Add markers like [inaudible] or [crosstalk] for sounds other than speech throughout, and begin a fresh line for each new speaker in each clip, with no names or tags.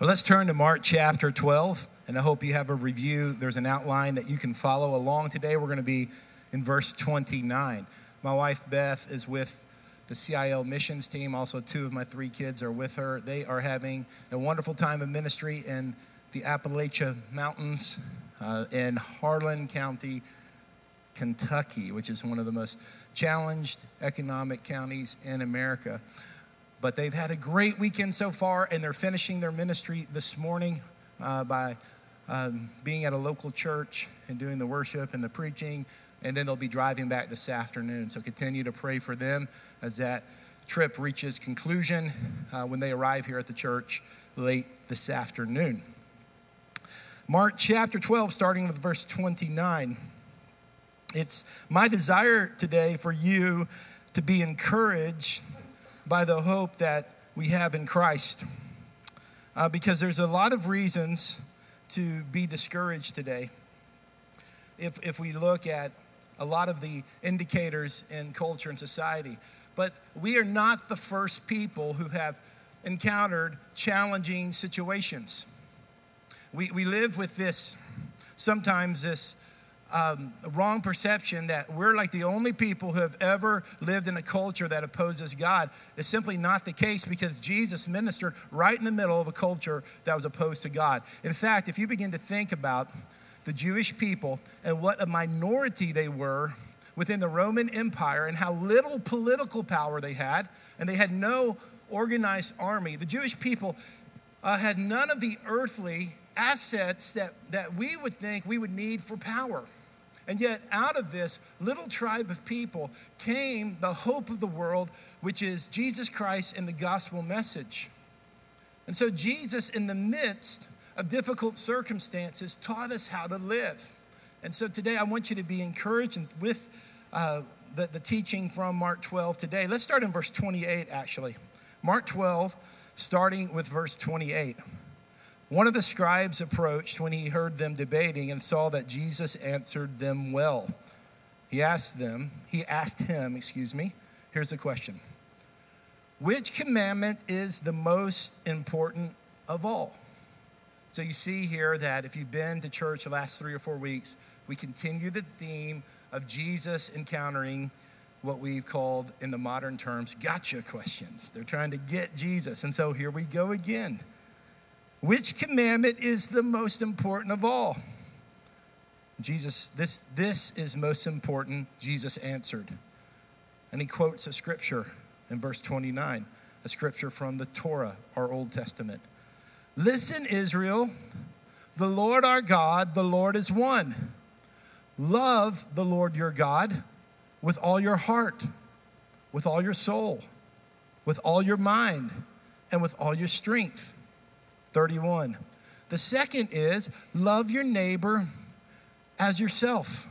Well, let's turn to Mark chapter 12, and I hope you have a review. There's an outline that you can follow along today. We're going to be in verse 29. My wife Beth is with the CIL missions team. Also, two of my three kids are with her. They are having a wonderful time of ministry in the Appalachia Mountains uh, in Harlan County, Kentucky, which is one of the most challenged economic counties in America. But they've had a great weekend so far, and they're finishing their ministry this morning uh, by um, being at a local church and doing the worship and the preaching. And then they'll be driving back this afternoon. So continue to pray for them as that trip reaches conclusion uh, when they arrive here at the church late this afternoon. Mark chapter 12, starting with verse 29. It's my desire today for you to be encouraged by the hope that we have in Christ. Uh, because there's a lot of reasons to be discouraged today. If, if we look at a lot of the indicators in culture and society, but we are not the first people who have encountered challenging situations. We, we live with this, sometimes this um, wrong perception that we're like the only people who have ever lived in a culture that opposes God is simply not the case because Jesus ministered right in the middle of a culture that was opposed to God. In fact, if you begin to think about the Jewish people and what a minority they were within the Roman Empire and how little political power they had, and they had no organized army, the Jewish people uh, had none of the earthly assets that, that we would think we would need for power. And yet, out of this little tribe of people came the hope of the world, which is Jesus Christ and the gospel message. And so, Jesus, in the midst of difficult circumstances, taught us how to live. And so, today, I want you to be encouraged with uh, the, the teaching from Mark 12 today. Let's start in verse 28, actually. Mark 12, starting with verse 28. One of the scribes approached when he heard them debating and saw that Jesus answered them well. He asked them, he asked him, excuse me, here's the question Which commandment is the most important of all? So you see here that if you've been to church the last three or four weeks, we continue the theme of Jesus encountering what we've called in the modern terms gotcha questions. They're trying to get Jesus. And so here we go again. Which commandment is the most important of all? Jesus, this, this is most important, Jesus answered. And he quotes a scripture in verse 29, a scripture from the Torah, our Old Testament. Listen, Israel, the Lord our God, the Lord is one. Love the Lord your God with all your heart, with all your soul, with all your mind, and with all your strength. 31. The second is love your neighbor as yourself.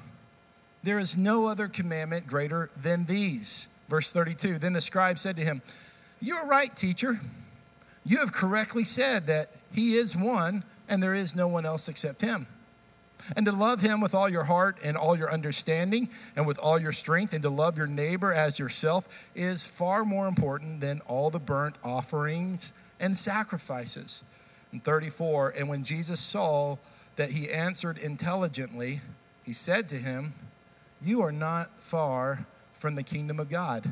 There is no other commandment greater than these. Verse 32 Then the scribe said to him, You are right, teacher. You have correctly said that he is one and there is no one else except him. And to love him with all your heart and all your understanding and with all your strength, and to love your neighbor as yourself is far more important than all the burnt offerings and sacrifices. And 34, and when Jesus saw that he answered intelligently, he said to him, You are not far from the kingdom of God.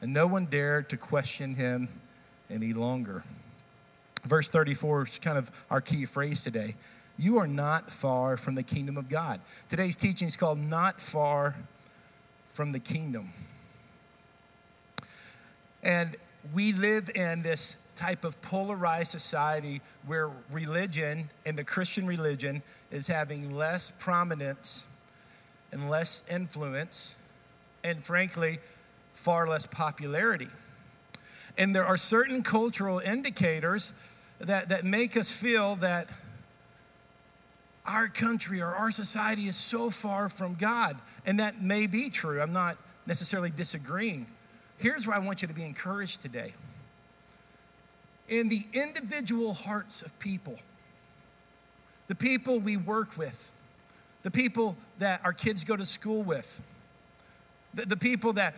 And no one dared to question him any longer. Verse 34 is kind of our key phrase today. You are not far from the kingdom of God. Today's teaching is called Not Far from the Kingdom. And we live in this type of polarized society where religion and the Christian religion is having less prominence and less influence, and frankly, far less popularity. And there are certain cultural indicators that, that make us feel that our country or our society is so far from God. And that may be true. I'm not necessarily disagreeing. Here's where I want you to be encouraged today in the individual hearts of people, the people we work with, the people that our kids go to school with, the, the people that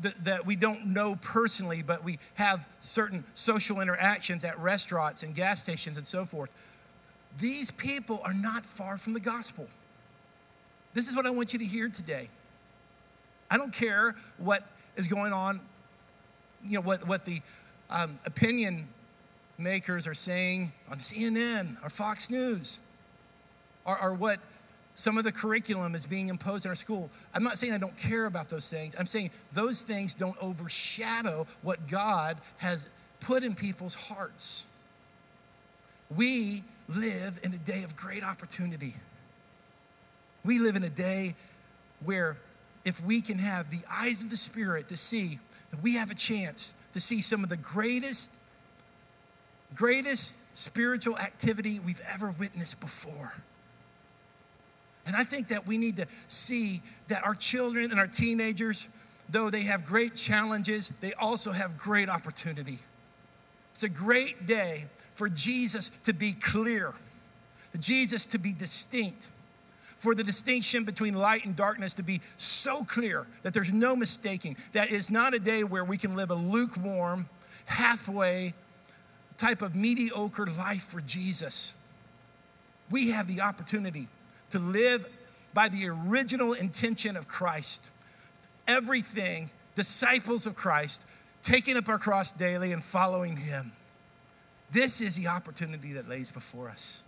that, that we don't know personally, but we have certain social interactions at restaurants and gas stations and so forth. These people are not far from the gospel. This is what I want you to hear today. I don't care what is going on, you know, what, what the um, opinion makers are saying on CNN or Fox News, are, or what some of the curriculum is being imposed in our school. I'm not saying I don't care about those things. I'm saying those things don't overshadow what God has put in people's hearts. We live in a day of great opportunity. We live in a day where if we can have the eyes of the Spirit to see that we have a chance to see some of the greatest, greatest spiritual activity we've ever witnessed before. And I think that we need to see that our children and our teenagers, though they have great challenges, they also have great opportunity. It's a great day for Jesus to be clear, Jesus to be distinct, for the distinction between light and darkness to be so clear that there's no mistaking. That is not a day where we can live a lukewarm, halfway type of mediocre life for Jesus. We have the opportunity to live by the original intention of Christ. Everything, disciples of Christ, taking up our cross daily and following Him. This is the opportunity that lays before us.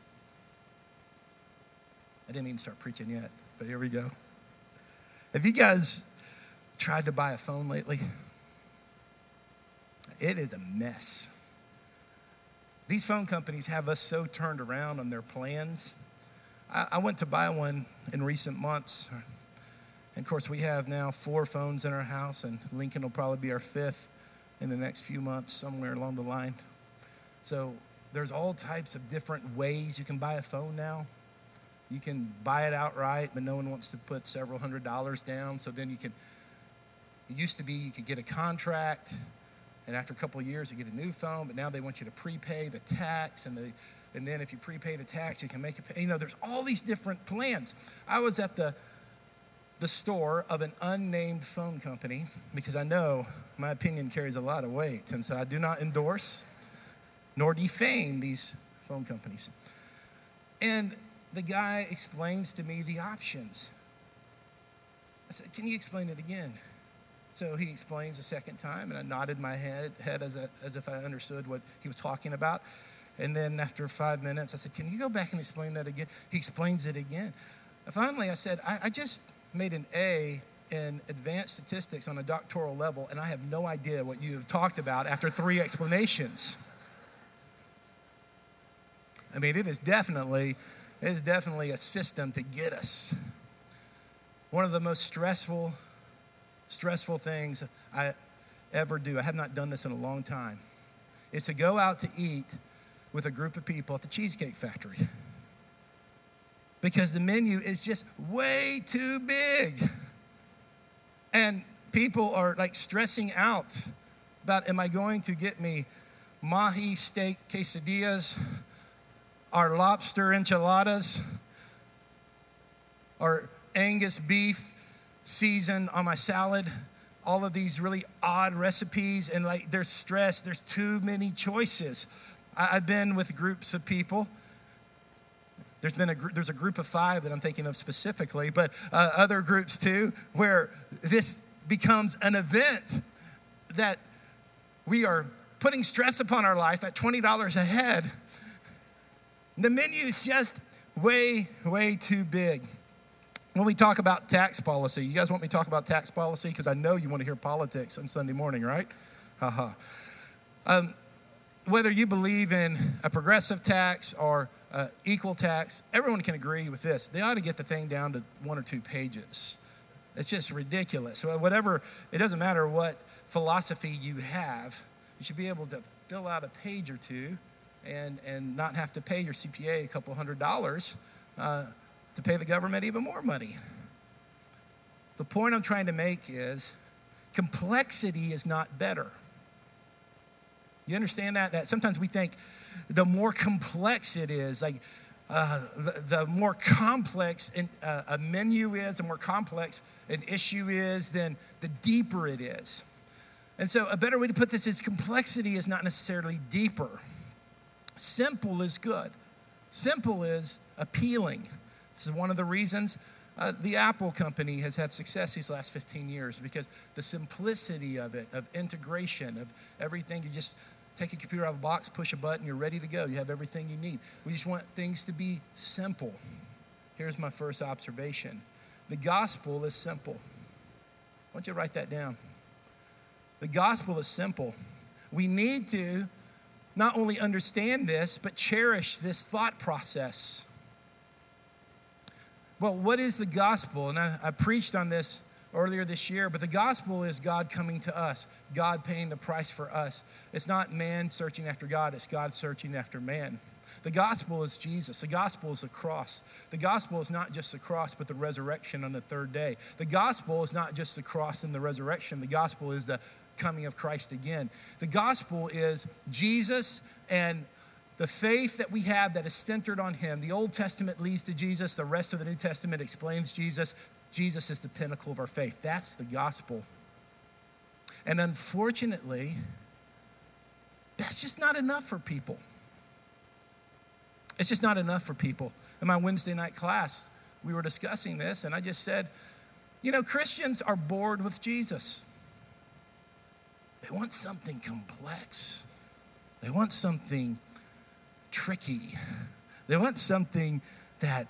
I didn't even start preaching yet, but here we go. Have you guys tried to buy a phone lately? It is a mess. These phone companies have us so turned around on their plans I, I went to buy one in recent months. And of course, we have now four phones in our house, and Lincoln will probably be our fifth in the next few months, somewhere along the line. So there's all types of different ways you can buy a phone now. You can buy it outright, but no one wants to put several hundred dollars down. So then you can, it used to be you could get a contract, and after a couple of years, you get a new phone, but now they want you to prepay the tax and the and then if you prepay the tax, you can make it pay. You know, there's all these different plans. I was at the the store of an unnamed phone company because I know my opinion carries a lot of weight, and so I do not endorse nor defame these phone companies. And the guy explains to me the options. I said, Can you explain it again? So he explains a second time, and I nodded my head, head as, a, as if I understood what he was talking about. And then after five minutes, I said, Can you go back and explain that again? He explains it again. Finally, I said, I, I just made an A in advanced statistics on a doctoral level, and I have no idea what you have talked about after three explanations. I mean, it is definitely, it is definitely a system to get us. One of the most stressful, stressful things I ever do, I have not done this in a long time, is to go out to eat with a group of people at the Cheesecake Factory because the menu is just way too big. And people are like stressing out about am I going to get me mahi steak quesadillas, our lobster enchiladas, or Angus beef seasoned on my salad? All of these really odd recipes, and like there's stress, there's too many choices. I've been with groups of people. There's been a there's a group of five that I'm thinking of specifically, but uh, other groups too, where this becomes an event that we are putting stress upon our life at $20 a head. The menu is just way, way too big. When we talk about tax policy, you guys want me to talk about tax policy? Because I know you want to hear politics on Sunday morning, right? Haha. Um, whether you believe in a progressive tax or equal tax, everyone can agree with this. They ought to get the thing down to one or two pages. It's just ridiculous. Whatever, it doesn't matter what philosophy you have, you should be able to fill out a page or two and, and not have to pay your CPA a couple hundred dollars uh, to pay the government even more money. The point I'm trying to make is complexity is not better. You understand that? That sometimes we think the more complex it is, like, uh, the, the, more complex in, uh, a menu is, the more complex an issue is, then the deeper it is. And so, a better way to put this is complexity is not necessarily deeper. Simple is good. Simple is appealing. This is one of the reasons uh, the Apple company has had success these last 15 years because the simplicity of it, of integration, of everything, you just take a computer out of a box, push a button, you're ready to go. You have everything you need. We just want things to be simple. Here's my first observation the gospel is simple. I want you write that down. The gospel is simple. We need to not only understand this, but cherish this thought process. Well, what is the gospel? And I, I, preached on this earlier this year, but the gospel is God coming to us, God paying the price for us. It's not man searching after God, it's God searching after man. The gospel is Jesus. The gospel is a cross. The gospel is not just the cross, but the resurrection on the third day. The gospel is not just the cross and the resurrection. The gospel is the coming of Christ again. The gospel is Jesus and the faith that we have that is centered on him. The Old Testament leads to Jesus, the rest of the New Testament explains Jesus. Jesus is the pinnacle of our faith. That's the gospel. And unfortunately, that's just not enough for people. It's just not enough for people. In my Wednesday night class, we were discussing this, and I just said, you know, Christians are bored with Jesus. They want something complex. They want something tricky. They want something that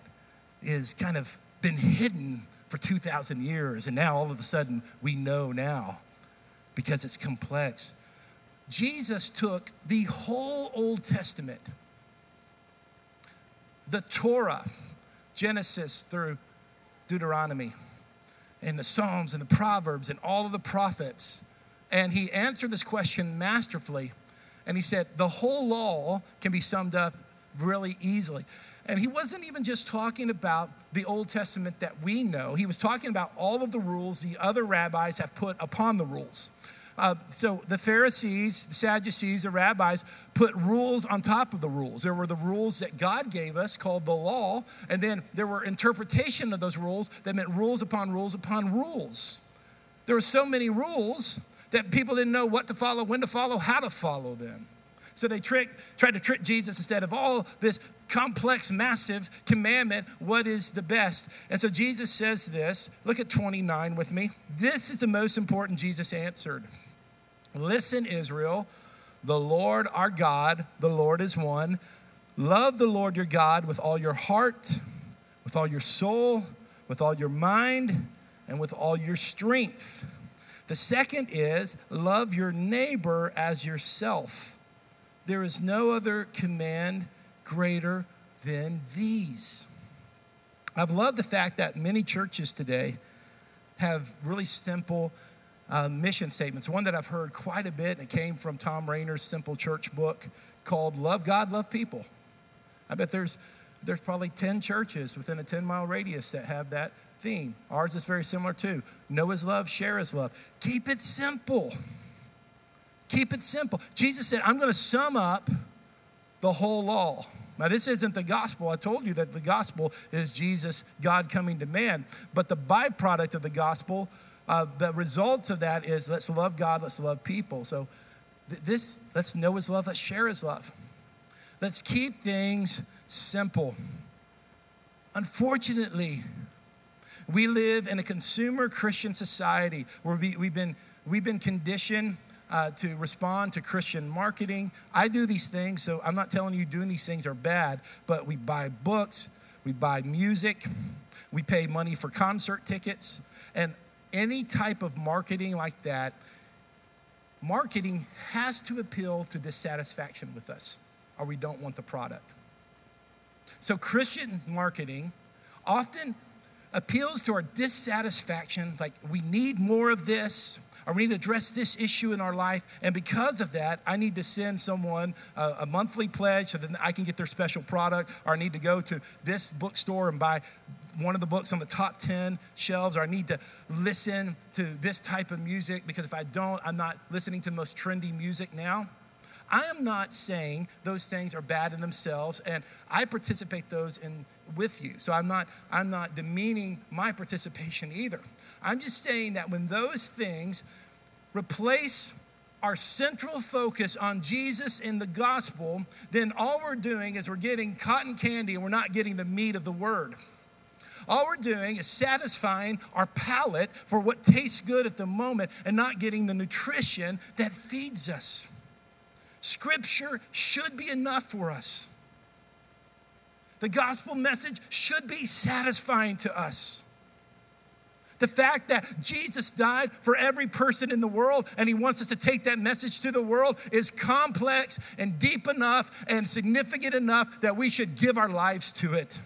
is kind of been hidden for 2,000 years, and now all of a sudden we know now because it's complex. Jesus took the whole Old Testament, the Torah, Genesis through Deuteronomy, and the Psalms and the Proverbs and all of the prophets and he answered this question masterfully. And he said, the whole law can be summed up really easily. And he wasn't even just talking about the Old Testament that we know, he was talking about all of the rules the other rabbis have put upon the rules. Uh, so the Pharisees, the Sadducees, the rabbis put rules on top of the rules. There were the rules that God gave us called the law, and then there were interpretation of those rules that meant rules upon rules upon rules. There were so many rules that people didn't know what to follow, when to follow, how to follow them. So they tricked, tried to trick Jesus instead of all this complex, massive commandment, what is the best? And so Jesus says this. Look at 29 with me. This is the most important Jesus answered. Listen, Israel, the Lord our God, the Lord is one. Love the Lord your God with all your heart, with all your soul, with all your mind, and with all your strength. The second is love your neighbor as yourself. There is no other command greater than these. I've loved the fact that many churches today have really simple uh, mission statements. One that I've heard quite a bit, and it came from Thom Rainer's Simple Church book called Love God, Love People. I bet there's, there's probably 10 churches within a 10 mile radius that have that theme. Ours is very similar too. Know his love, share his love. Keep it simple. Keep it simple. Jesus said, I'm going to sum up the whole law. Now, this isn't the gospel. I told you that the gospel is Jesus, God coming to man. But the byproduct of the gospel, uh, the results of that is let's love God, let's love people. So, th- this, let's know his love, let's share his love. Let's keep things simple. Unfortunately, we live in a consumer Christian society where we, have been, we've been conditioned uh, to respond to Christian marketing. I do these things, so I'm not telling you doing these things are bad, but we buy books, we buy music, we pay money for concert tickets, and any type of marketing like that, marketing has to appeal to dissatisfaction with us, or we don't want the product. So, Christian marketing often appeals to our dissatisfaction, like we need more of this, or we need to address this issue in our life. And because of that, I need to send someone a, a, monthly pledge so that I can get their special product, or I need to go to this bookstore and buy one of the books on the top 10 shelves, or I need to listen to this type of music because if I don't, I'm not listening to the most trendy music now. I am not saying those things are bad in themselves, and I participate those in with you. So I'm not I'm not demeaning my participation either. I'm just saying that when those things replace our central focus on Jesus in the gospel, then all we're doing is we're getting cotton candy and we're not getting the meat of the word. All we're doing is satisfying our palate for what tastes good at the moment and not getting the nutrition that feeds us. Scripture should be enough for us. The gospel message should be satisfying to us. The fact that Jesus died for every person in the world and he wants us to take that message to the world is complex and deep enough and significant enough that we should give our lives to it.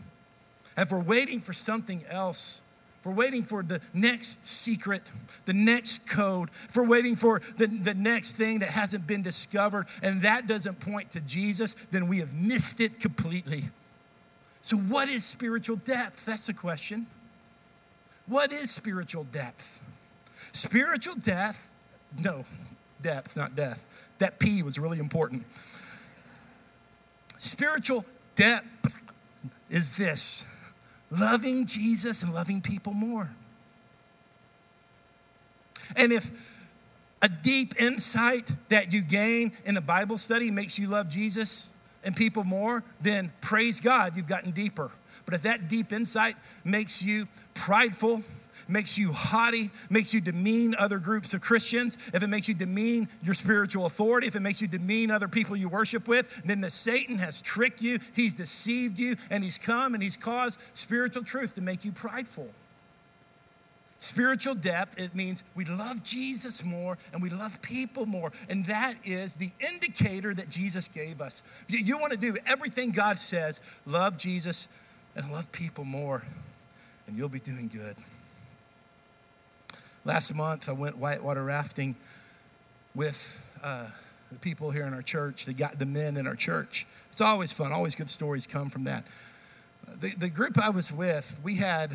And if we're waiting for something else, if we're waiting for the next secret, the next code, if we're waiting for the, the next thing that hasn't been discovered, and that doesn't point to Jesus, then we have missed it completely. So, what is spiritual depth? That's the question. What is spiritual depth? Spiritual depth, no, depth, not death. That P was really important. Spiritual depth is this loving Jesus and loving people more. And if a deep insight that you gain in a Bible study makes you love Jesus and people more, then praise God, you've gotten deeper. But if that deep insight makes you prideful, makes you haughty, makes you demean other groups of Christians, if it makes you demean your spiritual authority, if it makes you demean other people you worship with, then the Satan has tricked you, he's deceived you, and he's come and he's caused spiritual truth to make you prideful. Spiritual depth, it means we love Jesus more and we love people more. And that is the indicator that Jesus gave us. You, you want to do everything God says, love Jesus and love people more, and you'll be doing good. Last month, I went whitewater rafting with uh, the people here in our church, the, the men in our church. It's always fun, always good stories come from that. The, the group I was with, we had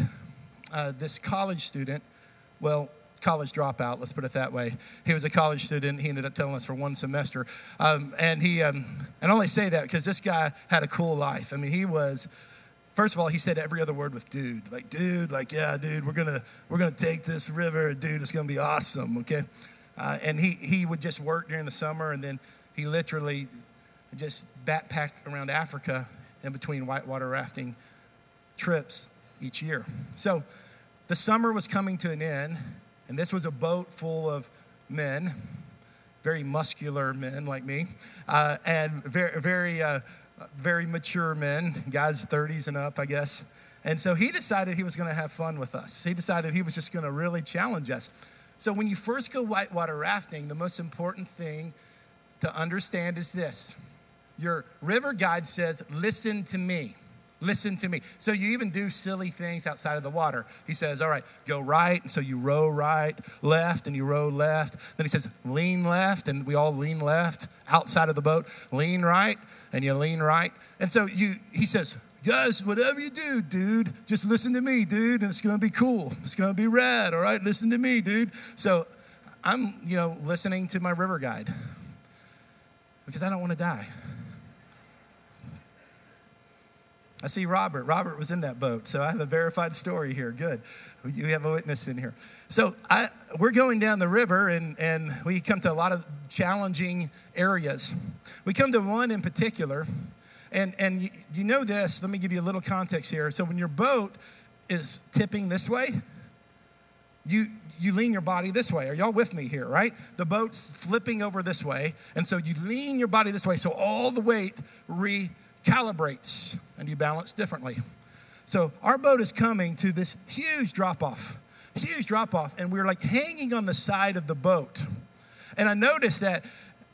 uh, this college student, well, college dropout, let's put it that way. He was a college student. He ended up telling us for one semester. Um, and he, um, and I only say that because this guy had a cool life. I mean, he was First of all, he said every other word with dude. Like, dude, like, yeah, dude, we're gonna we're gonna take this river, dude, it's gonna be awesome, okay? Uh, and he he would just work during the summer and then he literally just backpacked around Africa in between whitewater rafting trips each year. So the summer was coming to an end, and this was a boat full of men, very muscular men like me, uh, and very, very uh, very mature men, guys 30s and up, I guess. And so he decided he was going to have fun with us. He decided he was just going to really challenge us. So when you first go whitewater rafting, the most important thing to understand is this your river guide says, Listen to me. Listen to me. So you even do silly things outside of the water. He says, All right, go right. And so you row right, left, and you row left. Then he says, Lean left. And we all lean left outside of the boat. Lean right, and you lean right. And so you, he says, Guys, whatever you do, dude, just listen to me, dude, and it's gonna be cool. It's gonna be rad, all right? Listen to me, dude. So I'm, you know, listening to my river guide because I don't wanna die. I see Robert. Robert was in that boat, so I have a verified story here. Good. You have a witness in here. So I, we're going down the river, and, and we come to a lot of challenging areas. We come to one in particular, and, and you, you know this. Let me give you a little context here. So when your boat is tipping this way, you you lean your body this way. Are y'all with me here, right? The boat's flipping over this way, and so you lean your body this way so all the weight re calibrates and you balance differently. So our boat is coming to this huge drop off, huge drop off, and we're like hanging on the side of the boat. And I noticed that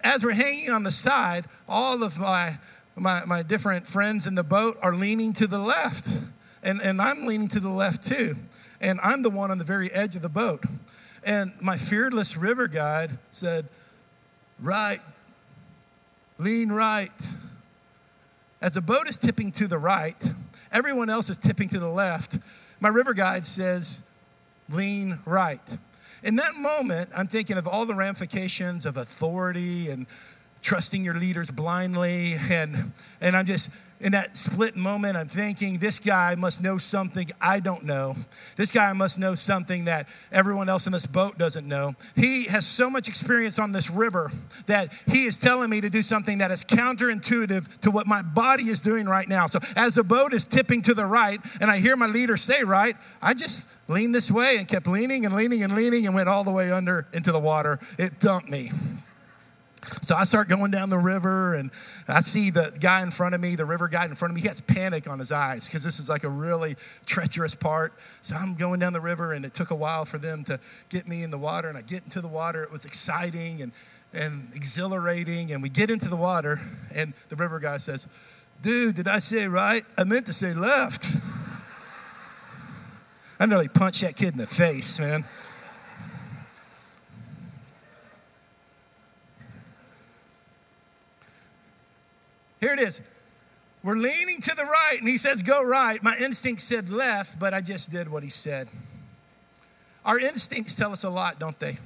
as we're hanging on the side, all of my, my, my different friends in the boat are leaning to the left. And, and I'm leaning to the left too. And I'm the one on the very edge of the boat. And my fearless river guide said, Right, lean right. As the boat is tipping to the right, everyone else is tipping to the left. My river guide says, lean right. In that moment, I'm thinking of all the ramifications of authority and trusting your leaders blindly. And, and I'm just, in that split moment, I'm thinking, this guy must know something I don't know. This guy must know something that everyone else in this boat doesn't know. He has so much experience on this river that he is telling me to do something that is counterintuitive to what my body is doing right now. So, as the boat is tipping to the right, and I hear my leader say right, I just leaned this way and kept leaning and leaning and leaning and went all the way under into the water. It dumped me. So I start going down the river and I see the guy in front of me, the river guy in front of me. He has panic on his eyes because this is like a really treacherous part. So I'm going down the river and it took a while for them to get me in the water. And I get into the water. It was exciting and, and exhilarating. And we get into the water and the river guy says, Dude, did I say right? I meant to say left. [laughs] I nearly punched that kid in the face, man. Here it is. We're leaning to the right, and he says, Go right. My instinct said left, but I just did what he said. Our instincts tell us a lot, don't they?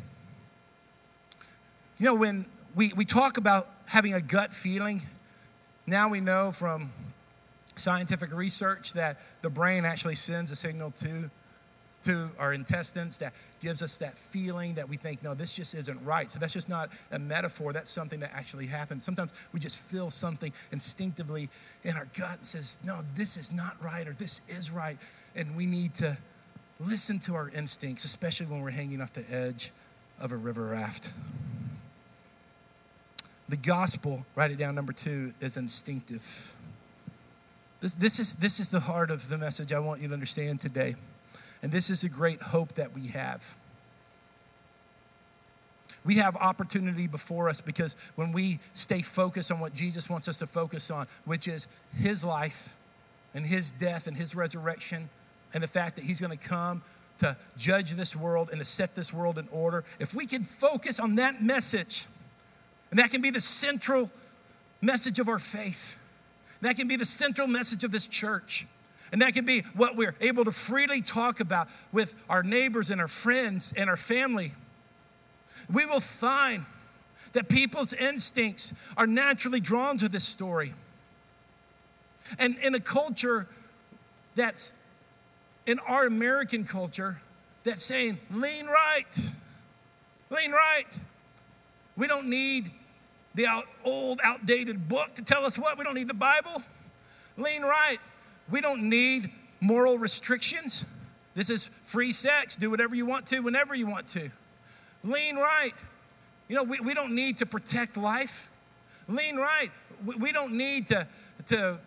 You know, when we, we talk about having a gut feeling, now we know from scientific research that the brain actually sends a signal to to our intestines that gives us that feeling that we think, no, this just isn't right. So that's just not a metaphor. That's something that actually happens. Sometimes we just feel something instinctively in our gut and says, no, this is not right or this is right. And we need to listen to our instincts, especially when we're hanging off the edge of a river raft. The gospel, write it down, number two, is instinctive. This, this, is, this is the heart of the message I want you to understand today. And this is a great hope that we have. We have opportunity before us because when we stay focused on what Jesus wants us to focus on, which is his life and his death and his resurrection, and the fact that he's going to come to judge this world and to set this world in order, if we can focus on that message, and that can be the central message of our faith, that can be the central message of this church and that can be what we're able to freely talk about with our neighbors and our friends and our family. We will find that people's instincts are naturally drawn to this story. And in a culture that's in our American culture that's saying, lean right, lean right. We don't need the old, outdated book to tell us what. We don't need the Bible. Lean right. We don't need moral restrictions. This is free sex. Do whatever you want to, whenever you want to. Lean right. You know, we, we don't need to protect life. Lean right. We, we don't need to, to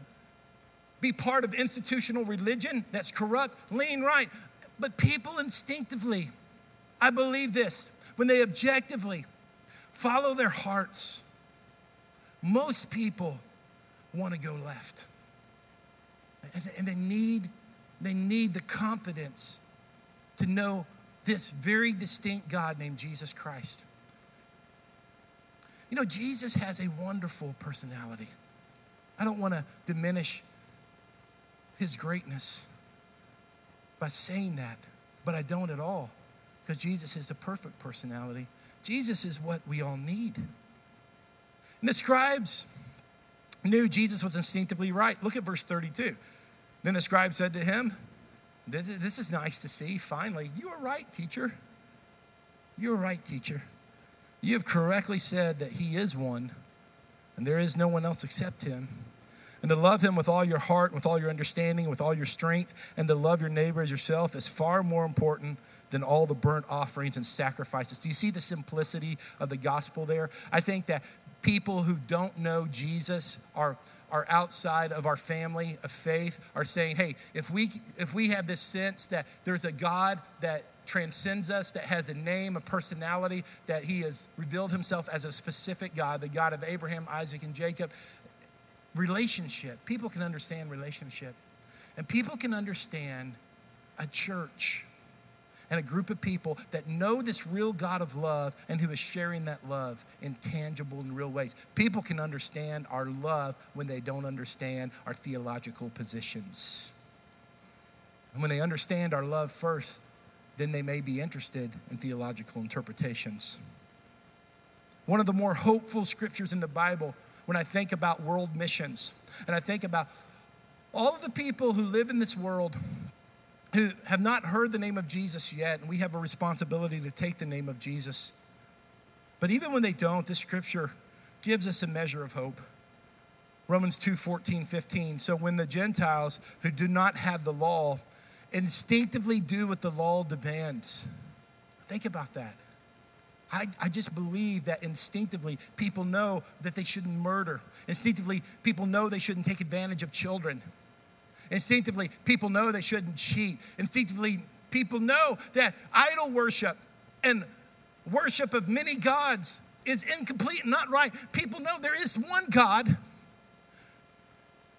be part of institutional religion that's corrupt. Lean right. But people instinctively, I believe this, when they objectively follow their hearts, most people want to go left and they need, they need the confidence to know this very distinct God named Jesus Christ. You know, Jesus has a wonderful personality. I don't want to diminish his greatness by saying that, but I don't at all because Jesus is the perfect personality. Jesus is what we all need. And the scribes knew Jesus was instinctively right. Look at verse 32. Then the scribe said to him, This is nice to see, finally. You are right, teacher. You are right, teacher. You have correctly said that he is one, and there is no one else except him. And to love him with all your heart, with all your understanding, with all your strength, and to love your neighbor as yourself is far more important than all the burnt offerings and sacrifices. Do you see the simplicity of the gospel there? I think that people who don't know Jesus are are outside of our family of faith are saying, hey, if we if we have this sense that there's a God that transcends us, that has a name, a personality, that he has revealed himself as a specific God, the God of Abraham, Isaac, and Jacob. Relationship. People can understand relationship. And people can understand a church and a group of people that know this real God of love and who is sharing that love in tangible and real ways. People can understand our love when they don't understand our theological positions. And when they understand our love first, then they may be interested in theological interpretations. one of the more hopeful scriptures in the Bible when I think about world missions. And I think about all of the people who live in this world who have not heard the name of Jesus yet, and we have a responsibility to take the name of Jesus. But even when they don't, this scripture gives us a measure of hope. Romans 2 14, 15. So when the Gentiles who do not have the law instinctively do what the law demands, think about that. I, I just believe that instinctively people know that they shouldn't murder. Instinctively, people know they shouldn't take advantage of children. Instinctively, people know they shouldn't cheat. Instinctively, people know that idol worship and worship of many gods is incomplete and not right. People know there is one God.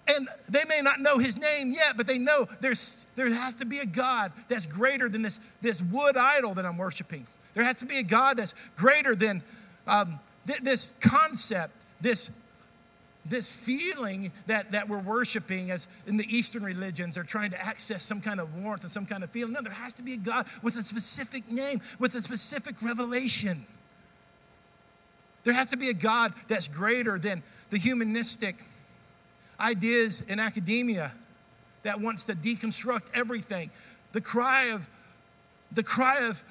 And they may not know his name yet, but they know there's, there has to be a God that's greater than this, this wood idol that I'm worshiping. There has to be a God that's greater than um, th- this concept, this this feeling that, that we're worshiping as in the Eastern religions, they're trying to access some kind of warmth and some kind of feeling. No, there has to be a God with a specific name, with a specific revelation. There has to be a God that's greater than the humanistic ideas in academia that wants to deconstruct everything. The cry of, the cry of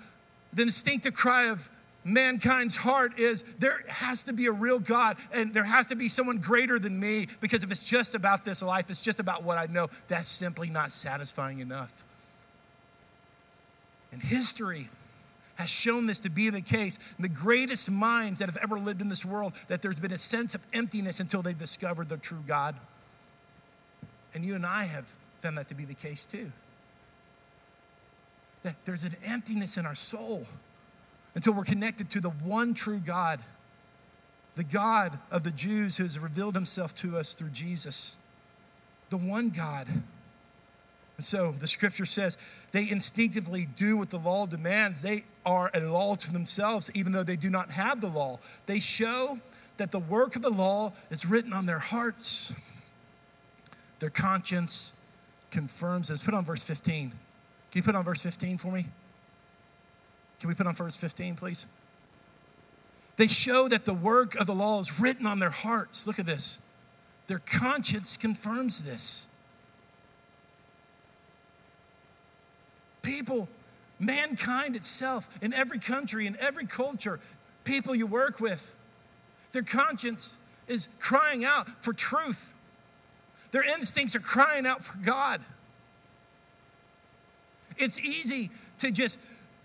the instinctive cry of mankind's heart is there has to be a real God and there has to be someone greater than me because if it's just about this life, it's just about what I know, that's simply not satisfying enough. And history has shown this to be the case. The greatest minds that have ever lived in this world, that there's been a sense of emptiness until they discovered the true God. And you and I have found that to be the case too that there's an emptiness in our soul until we're connected to the one true God, the God of the Jews who has revealed himself to us through Jesus, the one God. And so the scripture says they instinctively do what the law demands. They are a law to themselves, even though they do not have the law. They show that the work of the law is written on their hearts. Their conscience confirms this. Put on verse 15. Can you put on verse 15 for me? Can we put on verse 15, please? They show that the work of the law is written on their hearts. Look at this. Their conscience confirms this. People, mankind itself, in every country, in every culture, people you work with, their conscience is crying out for truth. Their instincts are crying out for God. It's easy to just,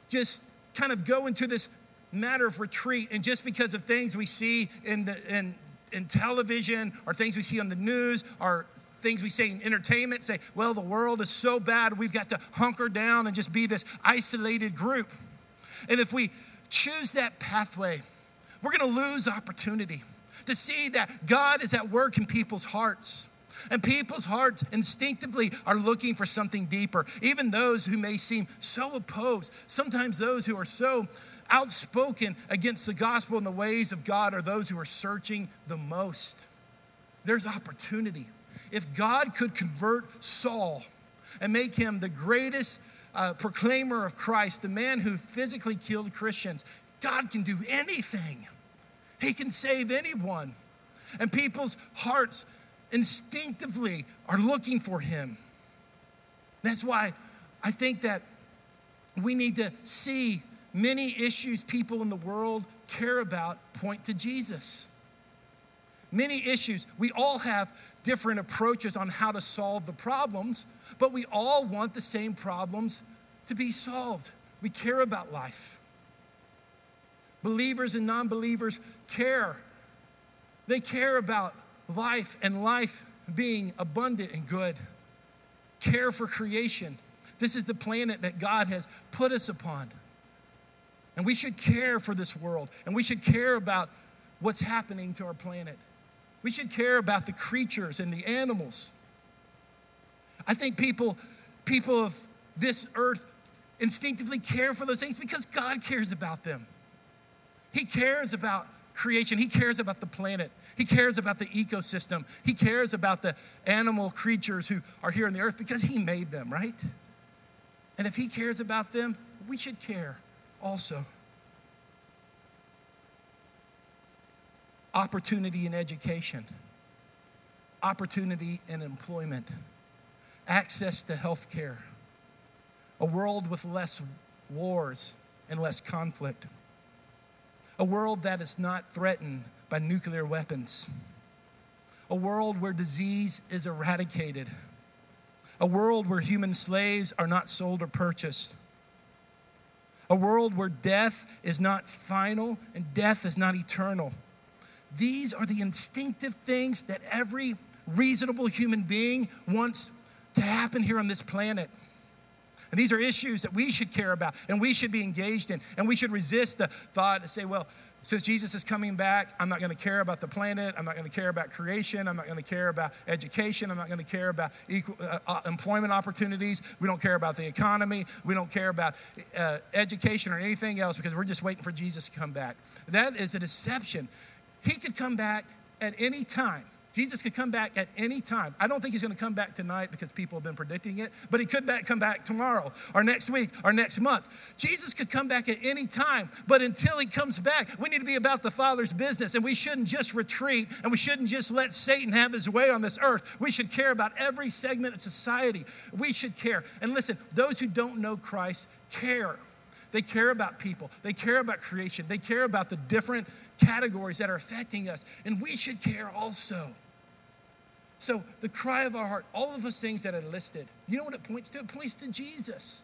just kind of go into this matter of retreat, and just because of things we see in the in, in television or things we see on the news or things we say in entertainment, say, well, the world is so bad, we've got to hunker down and just be this isolated group. And if we choose that pathway, we're going to lose opportunity to see that God is at work in people's hearts. And people's hearts instinctively are looking for something deeper. Even those who may seem so opposed, sometimes those who are so outspoken against the gospel and the ways of God are those who are searching the most. There's opportunity. If God could convert Saul and make him the greatest uh, proclaimer of Christ, the man who physically killed Christians, God can do anything. He can save anyone. And people's hearts instinctively are looking for him. That's why I think that we need to see many issues people in the world care about point to Jesus. Many issues, we all have different approaches on how to solve the problems, but we all want the same problems to be solved. We care about life. Believers and non believers care. They care about life and life being abundant and good. Care for creation. This is the planet that God has put us upon. And we should care for this world, and we should care about what's happening to our planet. We should care about the creatures and the animals. I think people, people of this earth instinctively care for those things because God cares about them. He cares about creation. He cares about the planet. He cares about the ecosystem. He cares about the animal creatures who are here on the earth because He made them, right? And if He cares about them, we should care also. opportunity in education, opportunity in employment, access to health care, a world with less wars and less conflict, a world that is not threatened by nuclear weapons, a world where disease is eradicated, a world where human slaves are not sold or purchased. A world where death is not final and death is not eternal. These are the instinctive things that every reasonable human being wants to happen here on this planet. And these are issues that we should care about and we should be engaged in. And we should resist the thought to say, well, since Jesus is coming back, I'm not going to care about the planet. I'm not going to care about creation. I'm not going to care about education. I'm not going to care about equal, uh, uh, employment opportunities. We don't care about the economy. We don't care about uh, education or anything else because we're just waiting for Jesus to come back. That is a deception. He could come back at any time. Jesus could come back at any time. I don't think he's going to come back tonight because people have been predicting it, but he could back, come back tomorrow or next week or next month. Jesus could come back at any time, but until he comes back, we need to be about the Father's business and we shouldn't just retreat and we shouldn't just let Satan have his way on this earth. We should care about every segment of society. We should care. And listen, those who don't know Christ care. They care about people. They care about creation. They care about the different categories that are affecting us. And we should care also. So, the cry of our heart, all of those things that are listed, you know what it points to? It points to Jesus.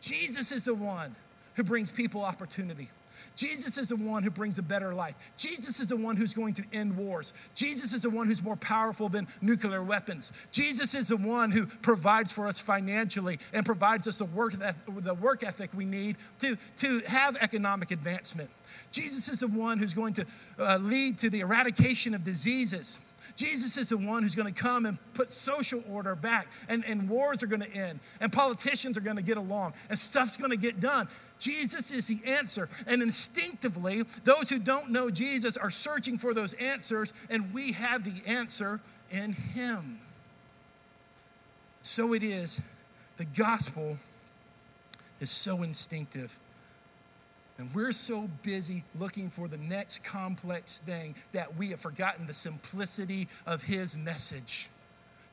Jesus is the one who brings people opportunity. Jesus is the one who brings a better life. Jesus is the one who's going to end wars. Jesus is the one who's more powerful than nuclear weapons. Jesus is the one who provides for us financially and provides us the work, the work ethic we need to, to have economic advancement. Jesus is the one who's going to uh, lead to the eradication of diseases. Jesus is the one who's going to come and put social order back, and, and wars are going to end, and politicians are going to get along, and stuff's going to get done. Jesus is the answer. And instinctively, those who don't know Jesus are searching for those answers, and we have the answer in Him. So it is, the gospel is so instinctive. And we're so busy looking for the next complex thing that we have forgotten the simplicity of his message.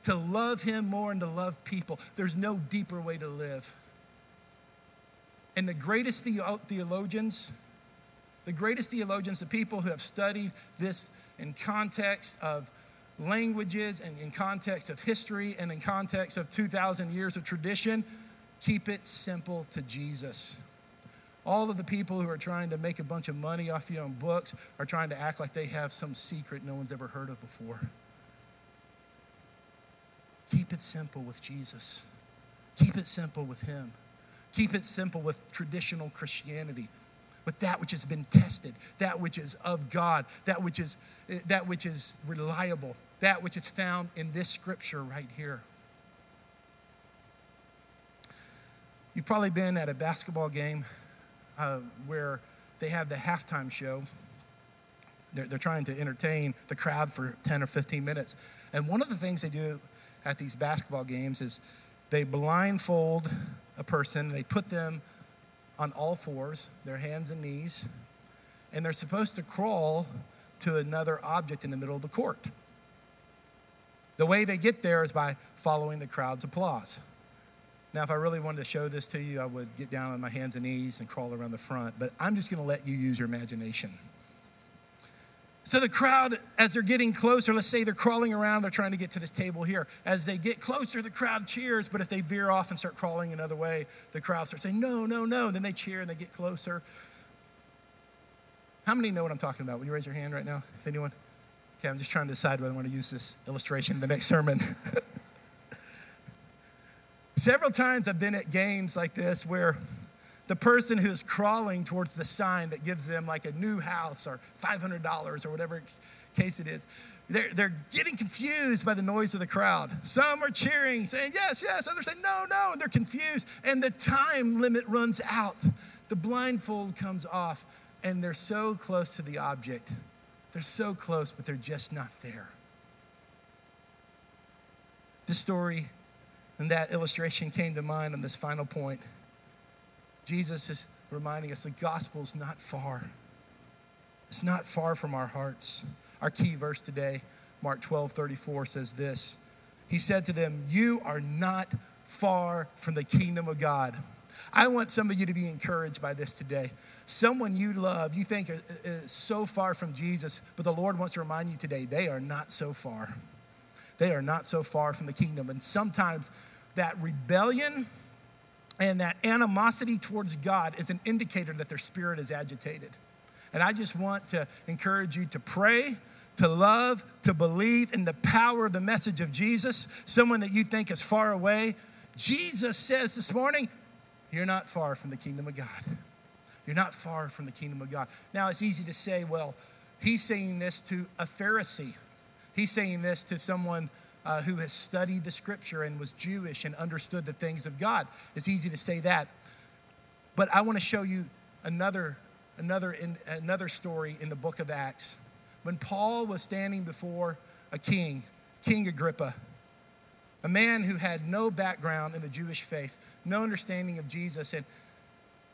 To love him more and to love people. There's no deeper way to live. And the greatest theologians, the greatest theologians, the people who have studied this in context of languages and in context of history and in context of 2,000 years of tradition, keep it simple to Jesus. All of the people who are trying to make a bunch of money off you on books are trying to act like they have some secret no one's ever heard of before. Keep it simple with Jesus. Keep it simple with Him. Keep it simple with traditional Christianity, with that which has been tested, that which is of God, that which is, that which is reliable, that which is found in this scripture right here. You've probably been at a basketball game uh, where they have the halftime show. They're, they're trying to entertain the crowd for 10 or 15 minutes. And one of the things they do at these basketball games is they blindfold a person, they put them on all fours, their hands and knees, and they're supposed to crawl to another object in the middle of the court. The way they get there is by following the crowd's applause. Now, if I really wanted to show this to you, I would get down on my hands and knees and crawl around the front, but I'm just going to let you use your imagination. So the crowd, as they're getting closer, let's say they're crawling around, they're trying to get to this table here. As they get closer, the crowd cheers, but if they veer off and start crawling another way, the crowd starts saying, no, no, no. And Then they cheer and they get closer. How many know what I'm talking about? Will you raise your hand right now, if anyone? Okay, I'm just trying to decide whether I want to use this illustration in the next sermon. [laughs] Several times I've been at games like this where the person who's crawling towards the sign that gives them like a new house or $500 or whatever case it is, they're, they're getting confused by the noise of the crowd. Some are cheering, saying, yes, yes. Others say, no, no. And they're confused. And the time limit runs out. The blindfold comes off, and they're so close to the object. They're so close, but they're just not there. This story and that illustration came to mind on this final point. Jesus is reminding us the gospel is not far. It's not far from our hearts. Our key verse today, Mark 12 34, says this He said to them, You are not far from the kingdom of God. I want some of you to be encouraged by this today. Someone you love, you think uh, uh, is so far from Jesus, but the Lord wants to remind you today, they are not so far. They are not so far from the kingdom. And sometimes that rebellion and that animosity towards God is an indicator that their spirit is agitated. And I just want to encourage you to pray, to love, to believe in the power of the message of Jesus, someone that you think is far away. Jesus says this morning, You're not far from the kingdom of God. You're not far from the kingdom of God. Now, it's easy to say, well, he's saying this to a Pharisee. He's saying this to someone uh, who has studied the scripture and was Jewish and understood the things of God. It's easy to say that. But I want to show you another, another, in, another story in the book of Acts. When Paul was standing before a king, King Agrippa, a man who had no background in the Jewish faith, no understanding of Jesus, and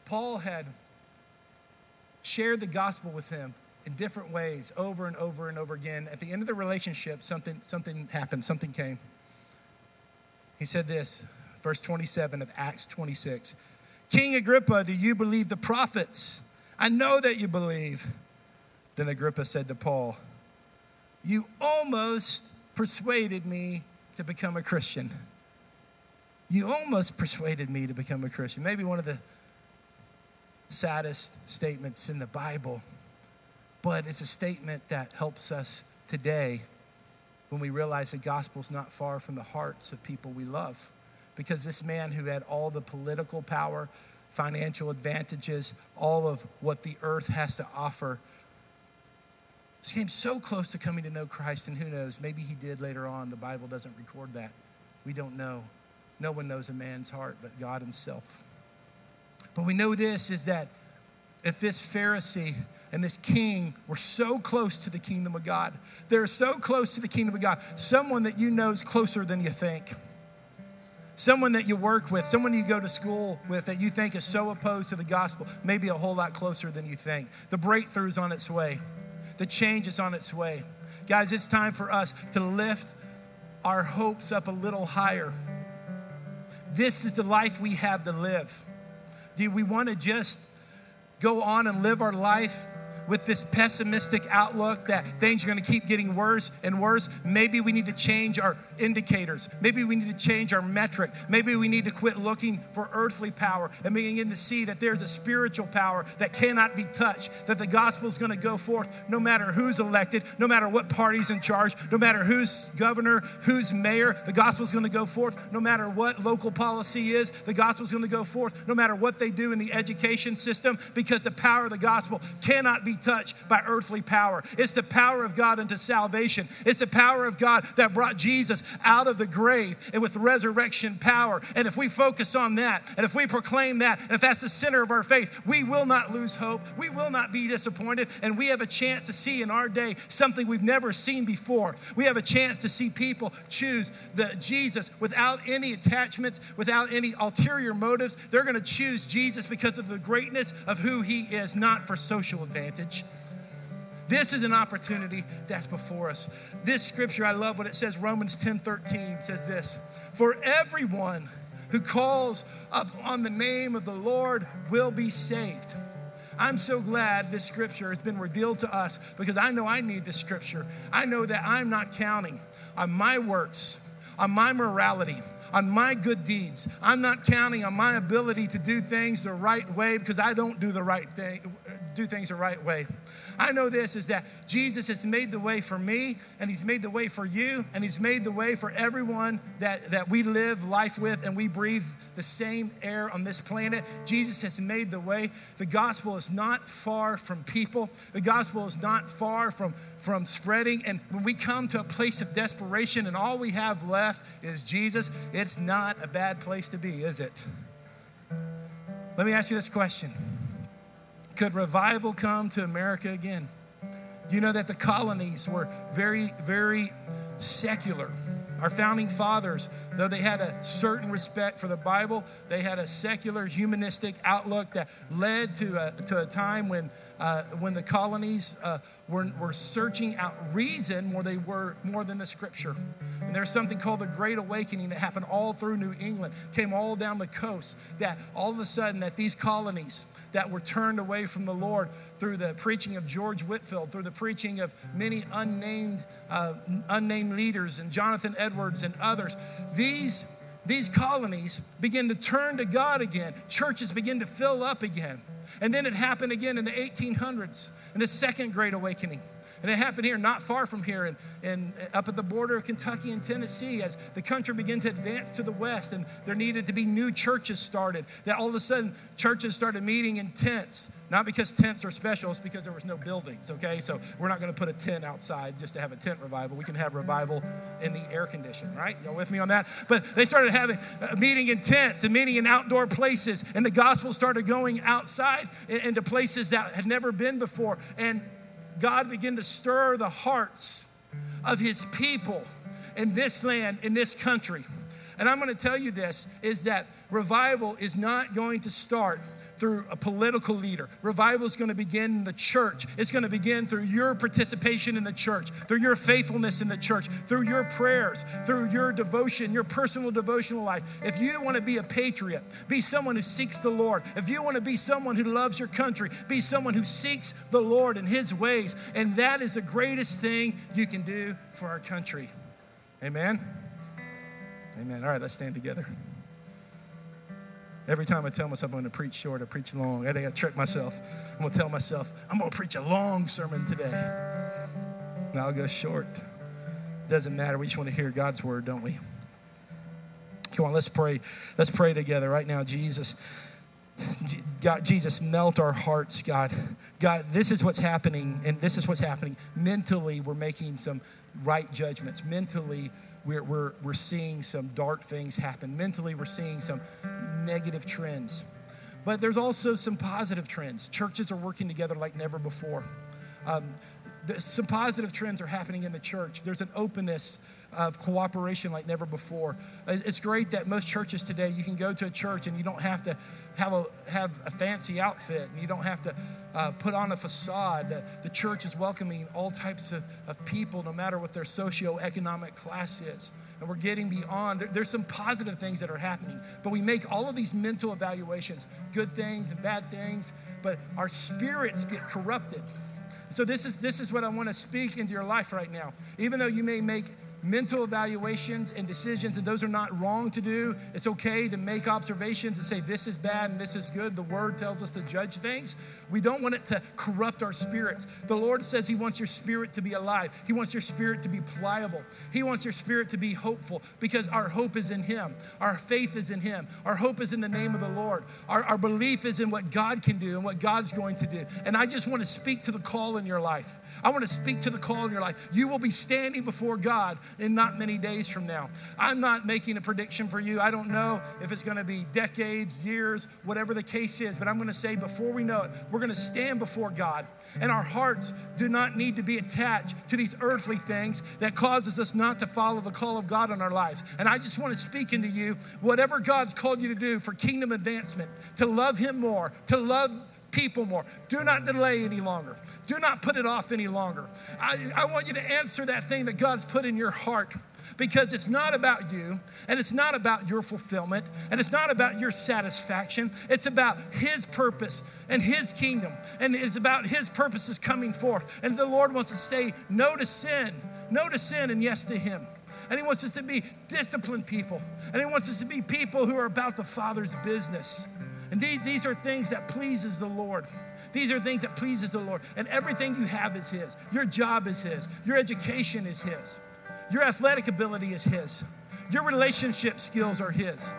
Paul had shared the gospel with him in different ways over and over and over again. At the end of the relationship, something, something happened, something came. He said this, verse 27 of Acts 26 King Agrippa, do you believe the prophets? I know that you believe. Then Agrippa said to Paul, You almost persuaded me to become a Christian. You almost persuaded me to become a Christian. Maybe one of the saddest statements in the Bible but it's a statement that helps us today when we realize the gospel's not far from the hearts of people we love. Because this man who had all the political power, financial advantages, all of what the earth has to offer, came so close to coming to know Christ, and who knows, maybe he did later on. The Bible doesn't record that. We don't know. No one knows a man's heart but God himself. But we know this is that if this Pharisee and this king were so close to the kingdom of God. They're so close to the kingdom of God. Someone that you know is closer than you think. Someone that you work with, someone you go to school with that you think is so opposed to the gospel, maybe a whole lot closer than you think. The breakthrough is on its way, the change is on its way. Guys, it's time for us to lift our hopes up a little higher. This is the life we have to live. Do we want to just go on and live our life with this pessimistic outlook that things are going to keep getting worse and worse, maybe we need to change our indicators. Maybe we need to change our metric. Maybe we need to quit looking for earthly power and begin to see that there's a spiritual power that cannot be touched, that the gospel is going to go forth no matter who's elected, no matter what party's in charge, no matter who's governor, who's mayor, the gospel is going to go forth no matter what local policy is, the gospel is going to go forth no matter what they do in the education system because the power of the gospel cannot be touched by earthly power. It's the power of God unto salvation. It's the power of God that brought Jesus out of the grave and with resurrection power. And if we focus on that, and if we proclaim that, and if that's the center of our faith, we will not lose hope. We will not be disappointed. And we have a chance to see in our day something we've never seen before. We have a chance to see people choose the Jesus without any attachments, without any ulterior motives. They're going to choose Jesus because of the greatness of who he is, not for social advantage This is an opportunity that's before us. This scripture, I love what it says. Romans 10 13 says this For everyone who calls up on the name of the Lord will be saved. I'm so glad this scripture has been revealed to us because I know I need this scripture. I know that I'm not counting on my works, on my morality, on my good deeds. I'm not counting on my ability to do things the right way because I don't do the right thing, do things the right way. I know this is that Jesus has made the way for me, and He's made the way for you, and He's made the way for everyone that, that we live life with and we breathe the same air on this planet. Jesus has made the way. The gospel is not far from people, the gospel is not far from, from spreading. And when we come to a place of desperation and all we have left is Jesus, it's not a bad place to be, is it? Let me ask you this question. Could revival come to America again? You know that the colonies were very, very secular. Our founding fathers, though they had a certain respect for the Bible, they had a secular, humanistic outlook that led to a, to a time when, uh, when the colonies uh, were, were searching out reason more, they were, more than the scripture. And there's something called the Great Awakening that happened all through New England, came all down the coast, that all of a sudden that these colonies, that were turned away from the Lord through the preaching of George Whitefield through the preaching of many unnamed, uh, unnamed leaders and Jonathan Edwards and others. These, these colonies begin to turn to God again. Churches begin to fill up again. And then it happened again in the 1800s, in the Second Great Awakening. And it happened here, not far from here, and, and up at the border of Kentucky and Tennessee, as the country began to advance to the west, and there needed to be new churches started. That all of a sudden, churches started meeting in tents. Not because tents are special, it's because there was no buildings, okay? So we're not gonna put a tent outside just to have a tent revival. We can have revival in the air condition, right? Y'all with me on that? But they started having a meeting in tents and meeting in outdoor places, and the gospel started going outside into places that had never been before. And God began to stir the hearts of his people in this land, in this country. And I'm going to tell you this is that revival is not going to start through a political leader. Revival is going to begin in the church. It's going to begin through your participation in the church, through your faithfulness in the church, through your prayers, through your devotion, your personal devotional life. If you want to be a patriot, be someone who seeks the Lord. If you want to be someone who loves your country, be someone who seeks the Lord and his ways. And that is the greatest thing you can do for our country. Amen. Amen. All right, let's stand together. Every time I tell myself I'm going to preach short, I preach long. Every day I trick myself. I'm going to tell myself I'm going to preach a long sermon today. Now I'll go short. Doesn't matter. We just want to hear God's word, don't we? Come on, let's pray. Let's pray together right now, Jesus. God, Jesus, melt our hearts, God. God, this is what's happening, and this is what's happening. Mentally, we're making some right judgments. Mentally, we're, we're, we're seeing some dark things happen. Mentally, we're seeing some negative trends. But there's also some positive trends. Churches are working together like never before. Um, some positive trends are happening in the church. There's an openness of cooperation like never before. It's great that most churches today, you can go to a church and you don't have to have a, have a fancy outfit and you don't have to uh, put on a facade. The, the, church is welcoming all types of, of people, no matter what their socioeconomic class is. And we're getting beyond, there, there's some positive things that are happening, but we make all of these mental evaluations good things and bad things, but our spirits get corrupted. So this is this is what I want to speak into your life right now. Even though you may make mental evaluations and decisions, and those are not wrong to do. It's okay to make observations and say this is bad and this is good. The word tells us to judge things. We don't want it to corrupt our spirits. The Lord says He wants your spirit to be alive, He wants your spirit to be pliable, He wants your spirit to be hopeful because our hope is in Him. Our faith is in Him. Our hope is in the name of the Lord. Our, our belief is in what God can do and what God's going to do. And I just want to speak to the call in your life. I want to speak to the call in your life. You will be standing before God in not many days from now. I'm not making a prediction for you. I don't know if it's going to be decades, years, whatever the case is, but I'm going to say before we know it, we're going to stand before God. And our hearts do not need to be attached to these earthly things that causes us not to follow the call of God in our lives. And I just want to speak into you whatever God's called you to do for kingdom advancement, to love Him more, to love people more. Do not delay any longer. Do not put it off any longer. I, I want you to answer that thing that God's put in your heart because it's not about you and it's not about your fulfillment and it's not about your satisfaction. It's about His purpose and His kingdom and it's about His purposes coming forth. And the Lord wants to say no to sin, no to sin, and yes to Him. And He wants us to be disciplined people. And He wants us to be people who are about the Father's business. And these, these are things that pleases the Lord. These are things that pleases the Lord. And everything you have is His. Your job is His. Your education is His. Your athletic ability is His. Your relationship skills are His.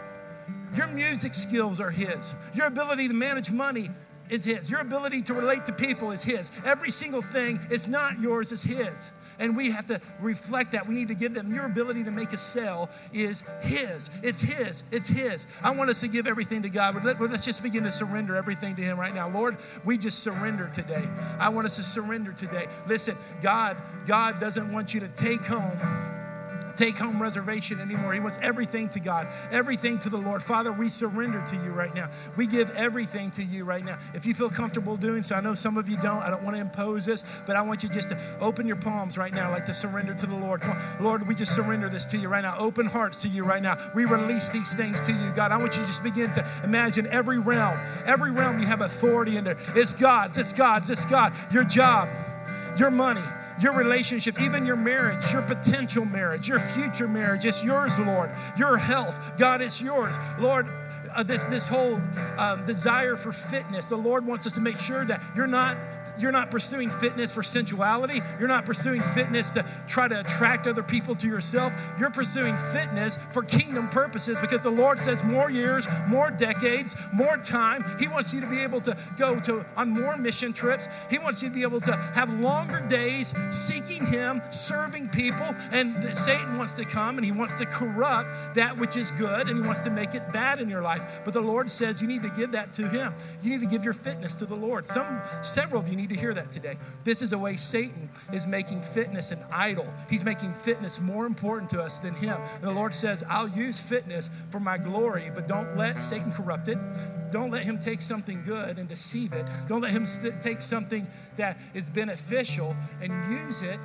Your music skills are His. Your ability to manage money is His. Your ability to relate to people is His. Every single thing is not yours, it's His. And we have to reflect that. We need to give them your ability to make a sale is His. It's His. It's His. I want us to give everything to God. But let, us just begin to surrender everything to Him right now. Lord, we just surrender today. I want us to surrender today. Listen, God, God doesn't want you to take home take home reservation anymore. He wants everything to God, everything to the Lord. Father, we surrender to you right now. We give everything to you right now. If you feel comfortable doing so, I know some of you don't. I don't want to impose this, but I want you just to open your palms right now, like to surrender to the Lord. Come on. Lord, we just surrender this to you right now. Open hearts to you right now. We release these things to you, God. I want you to just begin to imagine every realm, every realm you have authority in there. It's God's, it's God's, it's God. Your job, your money, your relationship, even your marriage, your potential marriage, your future marriage. It's yours, Lord. Your health, God, it's yours. Lord, uh, this this whole um, desire for fitness. The Lord wants us to make sure that you're not you're not pursuing fitness for sensuality. You're not pursuing fitness to try to attract other people to yourself. You're pursuing fitness for kingdom purposes because the Lord says more years, more decades, more time. He wants you to be able to go to on more mission trips. He wants you to be able to have longer days seeking Him, serving people. And Satan wants to come and he wants to corrupt that which is good and he wants to make it bad in your life. But the Lord says you need to give that to Him. You need to give your fitness to the Lord. Some, several of you need to hear that today. This is a way Satan is making fitness an idol. He's making fitness more important to us than Him. And the Lord says, I'll use fitness for my glory, but don't let Satan corrupt it. Don't let him take something good and deceive it. Don't let him take something that is beneficial and use it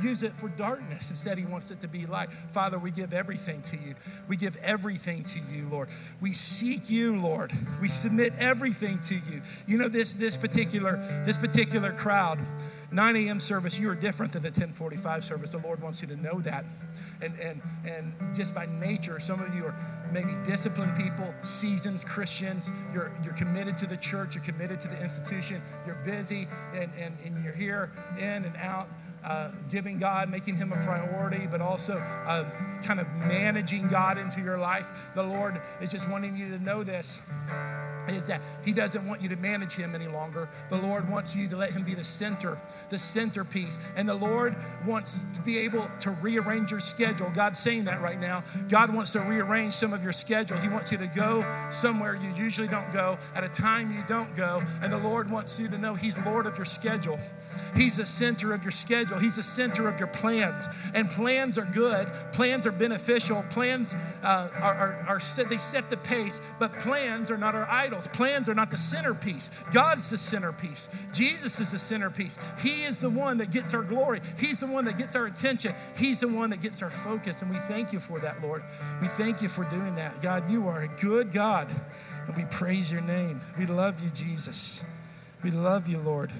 use it for darkness. Instead, He wants it to be light. Father, we give everything to you. We give everything to you, Lord. We seek you, Lord. We submit everything to you. You know, this this particular this particular crowd, 9 a.m. service, you are different than the 1045 service. The Lord wants you to know that. And, and, and just by nature, some of you are maybe disciplined people, seasoned Christians. You're, you're committed to the church, you're committed to the institution, you're busy, and, and, and you're here in and out uh, giving God, making Him a priority, but also uh, kind of managing God into your life. The Lord is just wanting you to know this is that he doesn't want you to manage him any longer. The Lord wants you to let him be the center, the centerpiece. And the Lord wants to be able to rearrange your schedule. God's saying that right now. God wants to rearrange some of your schedule. He wants you to go somewhere you usually don't go, at a time you don't go. And the Lord wants you to know he's Lord of your schedule. He's the center of your schedule. He's the center of your plans. And plans are good. Plans are beneficial. Plans uh, are, are, are set, they set the pace, but plans are not our idols. Plans are not the centerpiece. God's the centerpiece. Jesus is the centerpiece. He is the one that gets our glory. He's the one that gets our attention. He's the one that gets our focus. And we thank you for that, Lord. We thank you for doing that. God, you are a good God. And we praise your name. We love you, Jesus. We love you, Lord.